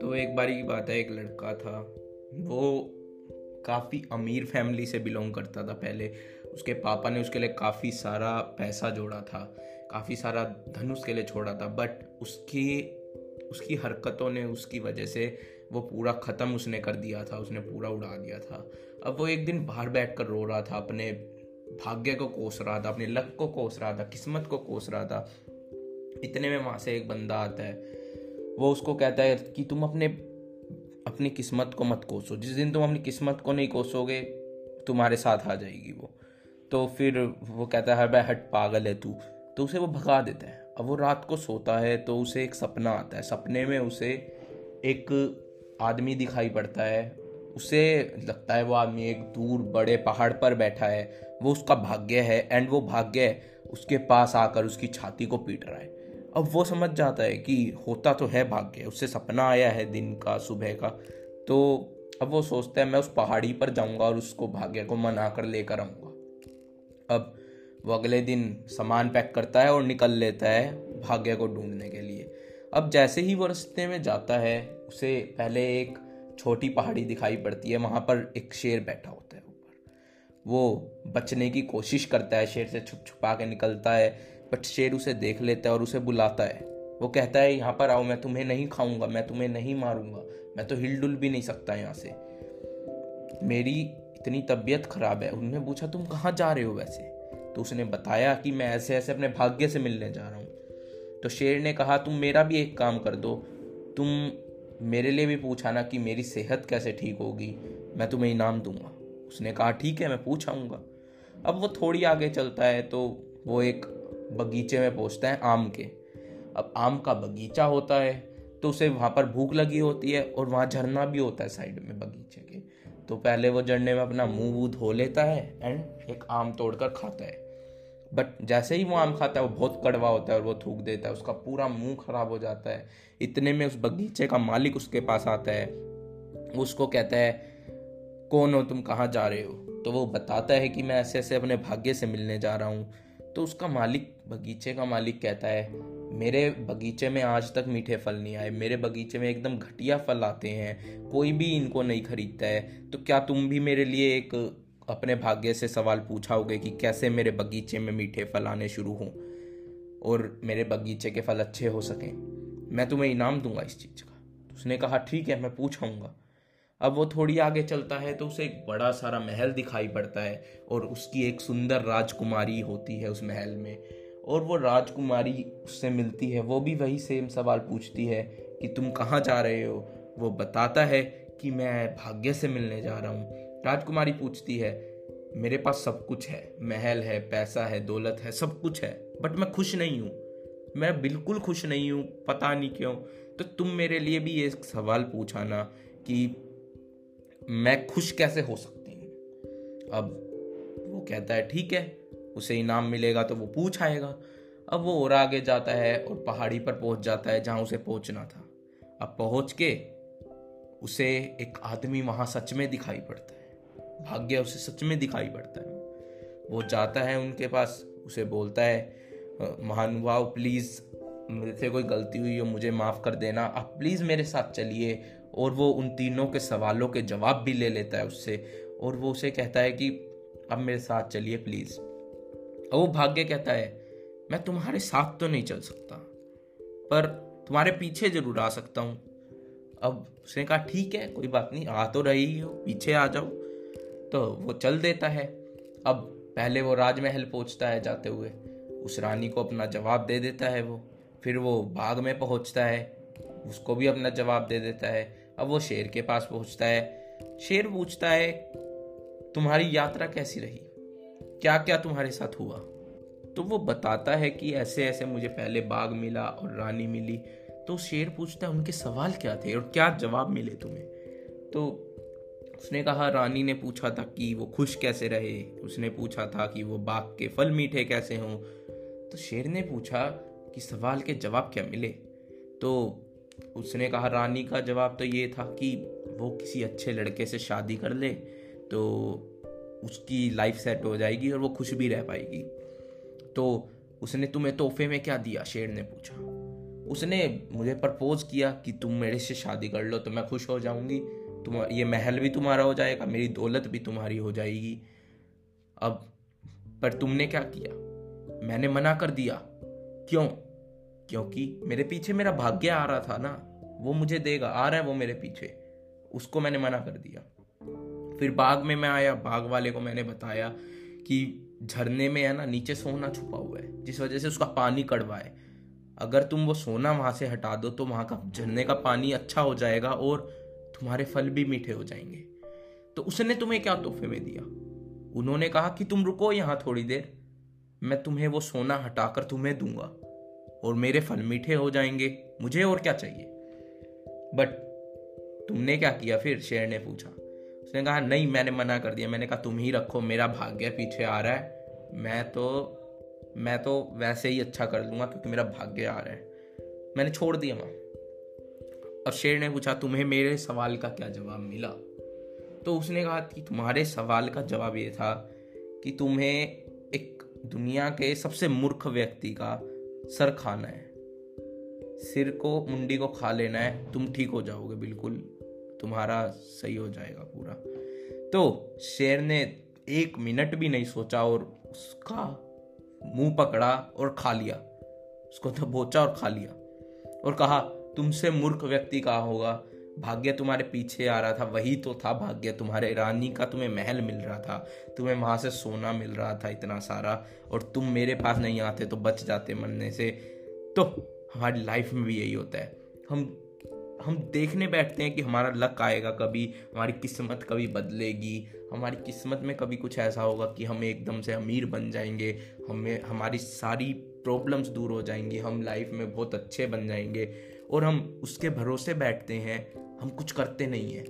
तो एक बारी की बात है, एक लड़का था, वो काफ़ी अमीर फैमिली से बिलोंग करता था पहले। उसके पापा ने उसके लिए काफ़ी सारा पैसा जोड़ा था, काफ़ी सारा धन उसके लिए छोड़ा था बट उसकी उसकी हरकतों ने उसकी वजह से वो पूरा ख़त्म उसने कर दिया था, उसने पूरा उड़ा दिया था। अब वो एक दिन बाहर बैठ कर रो रहा था, अपने भाग्य को कोस रहा था, अपने लक को कोस रहा था, किस्मत को कोस रहा था। इतने में वहाँ से एक बंदा आता है। वो उसको कहता है कि तुम अपने, अपनी किस्मत को मत कोसो। जिस दिन तुम अपनी किस्मत को नहीं कोसोगे, तुम्हारे साथ आ जाएगी वो। तो फिर वो कहता है भाई हट, पागल है तू। तो उसे वो भगा देता है। अब वो रात को सोता है तो उसे एक सपना आता है। सपने में उसे एक आदमी दिखाई पड़ता है। उसे लगता है वो आदमी एक दूर बड़े पहाड़ पर बैठा है। वो उसका भाग्य है एंड वो भाग्य उसके पास आकर उसकी छाती को पीट रहा है। अब वो समझ जाता है कि होता तो है भाग्य, उससे सपना आया है दिन का, सुबह का। तो अब वो सोचता है, मैं उस पहाड़ी पर जाऊँगा और उसको भाग्य को मना कर लेकर आऊँगा। अब वो अगले दिन सामान पैक करता है और निकल लेता है भाग्य को ढूँढने के लिए। अब जैसे ही वो रास्ते में जाता है, उसे पहले एक छोटी पहाड़ी दिखाई पड़ती है, वहाँ पर एक शेर बैठा होता है ऊपर। वो बचने की कोशिश करता है, शेर से छुप छुपा के निकलता है। बट शेर उसे देख लेता है और उसे बुलाता है। वो कहता है, यहाँ पर आओ, मैं तुम्हें नहीं खाऊँगा, मैं तुम्हें नहीं मारूँगा, मैं तो हिल डुल भी नहीं सकता यहाँ से। मेरी इतनी तबीयत खराब है। उन्होंने पूछा, तुम कहाँ जा रहे हो वैसे? तो उसने बताया कि मैं ऐसे ऐसे अपने भाग्य से मिलने जा रहा हूँ। तो शेर ने कहा, तुम मेरा भी एक काम कर दो। तुम मेरे लिए भी पूछा ना कि मेरी सेहत कैसे ठीक होगी, मैं तुम्हें इनाम दूँगा। उसने कहा, ठीक है, मैं पूछ आऊँगा। अब वो थोड़ी आगे चलता है तो वो एक बगीचे में पहुँचता है आम के। अब आम का बगीचा होता है तो उसे वहाँ पर भूख लगी होती है और वहाँ झरना भी होता है साइड में बगीचे के। तो पहले वो झरने में अपना मुँह वूह धो लेता है एंड एक आम तोड़कर खाता है। बट जैसे ही वो आम खाता है, वो बहुत कड़वा होता है और वो थूक देता है, उसका पूरा मुँह खराब हो जाता है। इतने में उस बगीचे का मालिक उसके पास आता है। उसको कहता है, कौन हो तुम? कहाँ जा रहे हो? तो वो बताता है कि मैं ऐसे ऐसे अपने भाग्य से मिलने जा रहा हूँ। तो उसका मालिक बगीचे का मालिक कहता है, मेरे बगीचे में आज तक मीठे फल नहीं आए, मेरे बगीचे में एकदम घटिया फल आते हैं, कोई भी इनको नहीं खरीदता है। तो क्या तुम भी मेरे लिए एक अपने भाग्य से सवाल पूछाओगे कि कैसे मेरे बगीचे में मीठे फल आने शुरू हों और मेरे बगीचे के फल अच्छे हो सकें? मैं तुम्हें इनाम दूँगा इस चीज़ का। तो उसने कहा, ठीक है, मैं पूछाऊँगा। अब वो थोड़ी आगे चलता है तो उसे एक बड़ा सारा महल दिखाई पड़ता है और उसकी एक सुंदर राजकुमारी होती है उस महल में। और वो राजकुमारी उससे मिलती है, वो भी वही सेम सवाल पूछती है कि तुम कहाँ जा रहे हो? वो बताता है कि मैं भाग्य से मिलने जा रहा हूँ। राजकुमारी पूछती है, मेरे पास सब कुछ है, महल है, पैसा है, दौलत है, सब कुछ है बट मैं खुश नहीं हूँ। मैं बिल्कुल खुश नहीं हूँ, पता नहीं क्यों। तो तुम मेरे लिए भी ये सवाल पूछाना कि मैं खुश कैसे हो सकती हूँ? अब वो कहता है, ठीक है, उसे इनाम मिलेगा तो वो पूछ आएगा। अब वो और आगे जाता है और पहाड़ी पर पहुँच जाता है जहाँ उसे पहुँचना था। अब पहुँच के उसे एक आदमी वहाँ सच में दिखाई पड़ता है। भाग्य उसे सच में दिखाई पड़ता है। वो जाता है उनके पास, उसे बोलता है महानुभाव प्लीज़, मेरे से कोई गलती हुई हो, मुझे माफ़ कर देना। आप प्लीज़ मेरे साथ चलिए और वो उन तीनों के सवालों के जवाब भी ले लेता है उससे और वो उसे कहता है कि, अब मेरे साथ चलिए प्लीज़ और वो भाग्य कहता है, मैं तुम्हारे साथ तो नहीं चल सकता, पर तुम्हारे पीछे ज़रूर आ सकता हूँ। अब उसने कहा, ठीक है, कोई बात नहीं, आ तो रही हो, पीछे आ जाओ। तो वो चल देता है। अब पहले वो राजमहल पहुँचता है जाते हुए, उस रानी को अपना जवाब दे देता है वो, फिर वो बाग में पहुँचता है, उसको भी अपना जवाब दे देता है। अब वो शेर के पास पहुँचता है। शेर पूछता है, तुम्हारी यात्रा कैसी रही? क्या क्या तुम्हारे साथ हुआ? तो वो बताता है कि ऐसे ऐसे मुझे पहले बाघ मिला और रानी मिली। तो शेर पूछता है, उनके सवाल क्या थे और क्या जवाब मिले तुम्हें? तो उसने कहा, रानी ने पूछा था कि वो खुश कैसे रहे? उसने पूछा था कि वो बाग के फल मीठे कैसे हों? तो शेर ने पूछा कि सवाल के जवाब क्या मिले? तो उसने कहा, रानी का जवाब तो ये था कि वो किसी अच्छे लड़के से शादी कर ले तो उसकी लाइफ सेट हो जाएगी और वो खुश भी रह पाएगी। तो उसने, तुम्हें तोहफे में क्या दिया? शेर ने पूछा। उसने मुझे प्रपोज किया कि तुम मेरे से शादी कर लो तो मैं खुश हो जाऊँगी। तुम, ये महल भी तुम्हारा हो जाएगा, मेरी दौलत भी तुम्हारी हो जाएगी। अब, पर तुमने क्या किया? मैंने मना कर दिया। क्यों? क्योंकि मेरे पीछे मेरा भाग्य आ रहा था ना, वो मुझे देगा, आ रहा है वो मेरे पीछे। उसको मैंने मना कर दिया। फिर बाग में मैं आया, बाग वाले को मैंने बताया कि झरने में है ना, नीचे सोना छुपा हुआ है, जिस वजह से उसका पानी कड़वा है अगर तुम वो सोना वहाँ से हटा दो तो वहाँ का झरने का पानी अच्छा हो जाएगा और तुम्हारे फल भी मीठे हो जाएँगे। तो उसने तुम्हें क्या तोहफे में दिया? उन्होंने कहा कि तुम रुको यहाँ थोड़ी देर, मैं तुम्हें वो सोना हटाकर तुम्हें दूँगा। और मेरे फल मीठे हो जाएँगे, मुझे और क्या चाहिए? बट तुमने क्या किया? फिर शेर ने पूछा। उसने कहा, नहीं, मैंने मना कर दिया। मैंने कहा, तुम ही रखो, मेरा भाग्य पीछे आ रहा है। मैं तो मैं तो वैसे ही अच्छा कर लूँगा क्योंकि मेरा भाग्य आ रहा है। मैंने छोड़ दिया वहाँ अब शेर ने पूछा, तुम्हें मेरे सवाल का क्या जवाब मिला? तो उसने कहा कि तुम्हारे सवाल का जवाब ये था कि तुम्हें एक दुनिया के सबसे मूर्ख व्यक्ति का सर खाना है। सिर को, मुंडी को खा लेना है, तुम ठीक हो जाओगे, बिल्कुल। तुम्हारा सही हो जाएगा पूरा। तो शेर ने एक मिनट भी नहीं सोचा और उसका मुँह पकड़ा और खा लिया। उसको तो बोचा और खा लिया। और कहा, तुमसे मूर्ख व्यक्ति कहा होगा? भाग्य तुम्हारे पीछे आ रहा था, वही तो था भाग्य तुम्हारे। रानी का तुम्हें महल मिल रहा था, तुम्हें वहाँ से सोना मिल रहा था इतना सारा, और तुम मेरे पास नहीं आते तो बच जाते मरने से। तो हमारी लाइफ में भी यही होता है। हम हम देखने बैठते हैं कि हमारा लक आएगा कभी, हमारी किस्मत कभी बदलेगी, हमारी किस्मत में कभी कुछ ऐसा होगा कि हम एकदम से अमीर बन जाएँगे, हमें, हमारी सारी प्रॉब्लम्स दूर हो जाएँगी, हम लाइफ में बहुत अच्छे बन जाएँगे, और हम उसके भरोसे बैठते हैं हम कुछ करते नहीं हैं।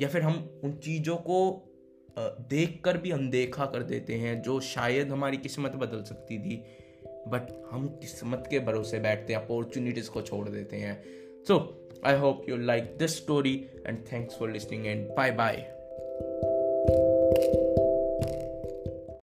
या फिर हम उन चीज़ों को देख कर भी अनदेखा कर देते हैं, जो शायद हमारी किस्मत बदल सकती थी। बट हम किस्मत के भरोसे बैठते हैं अपॉर्चुनिटीज़ को छोड़ देते हैं। So I hope you like this story and thanks for listening and bye bye.